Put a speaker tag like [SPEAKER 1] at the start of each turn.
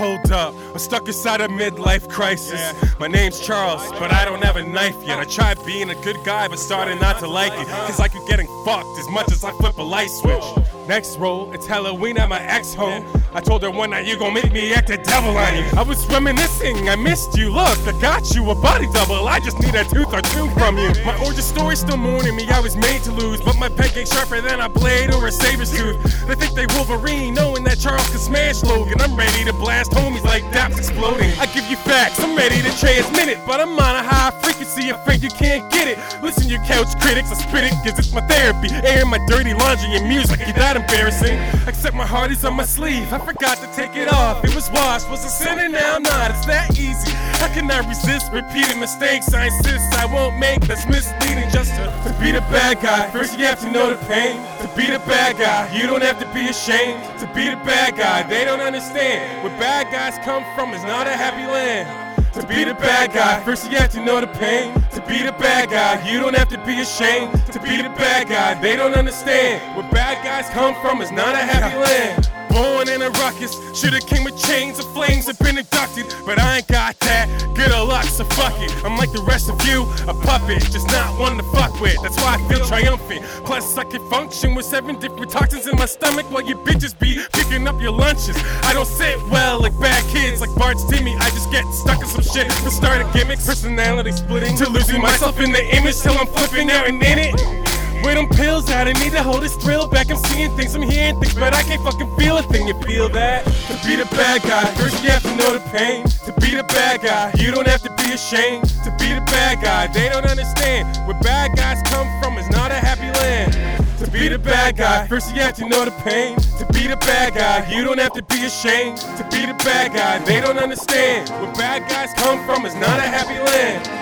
[SPEAKER 1] Hold up, I'm stuck inside a midlife crisis. My name's Charles, but I don't have a knife yet. I tried being a good guy, but started not to like it. Cause I keep getting fucked as much as I flip a light switch. Next roll, it's Halloween at my ex home. I told her one night you gon' make me act the devil on you. I was reminiscing, I missed you. Look, I got you a body double. I just need a tooth or two from you. My origin story's still mourning me. I was made to lose, but my pen ain't sharper than a blade or a saber's tooth. They think they Wolverine, knowing that Charles can smash Logan. I'm ready to blast homies like daps exploding. I give you facts, I'm ready to transmit it, but I'm on a high frequency, afraid you can't get it. Listen, you couch critics, I spit it, cause it's my therapy. Airing my dirty laundry and music, is that embarrassing? Except my heart is on my sleeve, I forgot to take it off. It was washed, was a sinner, now I'm not. It's that easy. I cannot resist repeating mistakes? I insist I won't make that's misleading just to, to be the bad guy. First, you have to know the pain. To be the bad guy, you don't have to be ashamed. To be the bad guy, they don't understand. Where bad guys come from is not a happy land. To be the bad guy, first you have to know the pain. To be the bad guy, you don't have to be ashamed. To be the bad guy, they don't understand. Where bad guys come from is not a happy land. Born in a ruckus, should've came with chains of flames and been inducted, but I ain't got that. Good luck, so fuck it. I'm like the rest of you, a puppet, just not one to fuck with. That's why I feel triumphant. Plus, I can function with seven different toxins in my stomach while you bitches be picking up your lunches. I don't sit well like bad kids, like Bart's Timmy. I just get stuck in some shit. From starting gimmicks, personality splitting, to losing myself in the image till I'm flipping out and in it. Where them pills at? I need to hold this thrill back. I'm seeing things, I'm hearing things, but I can't fucking feel a thing. You feel that? To be the bad guy, first you have to know the pain. To be the bad guy, you don't have to be ashamed. To be the bad guy, they don't understand. Where bad guys come from is not a happy land. To be the bad guy, first you have to know the pain. To be the bad guy, you don't have to be ashamed. To be the bad guy, they don't understand. Where bad guys come from is not a happy land.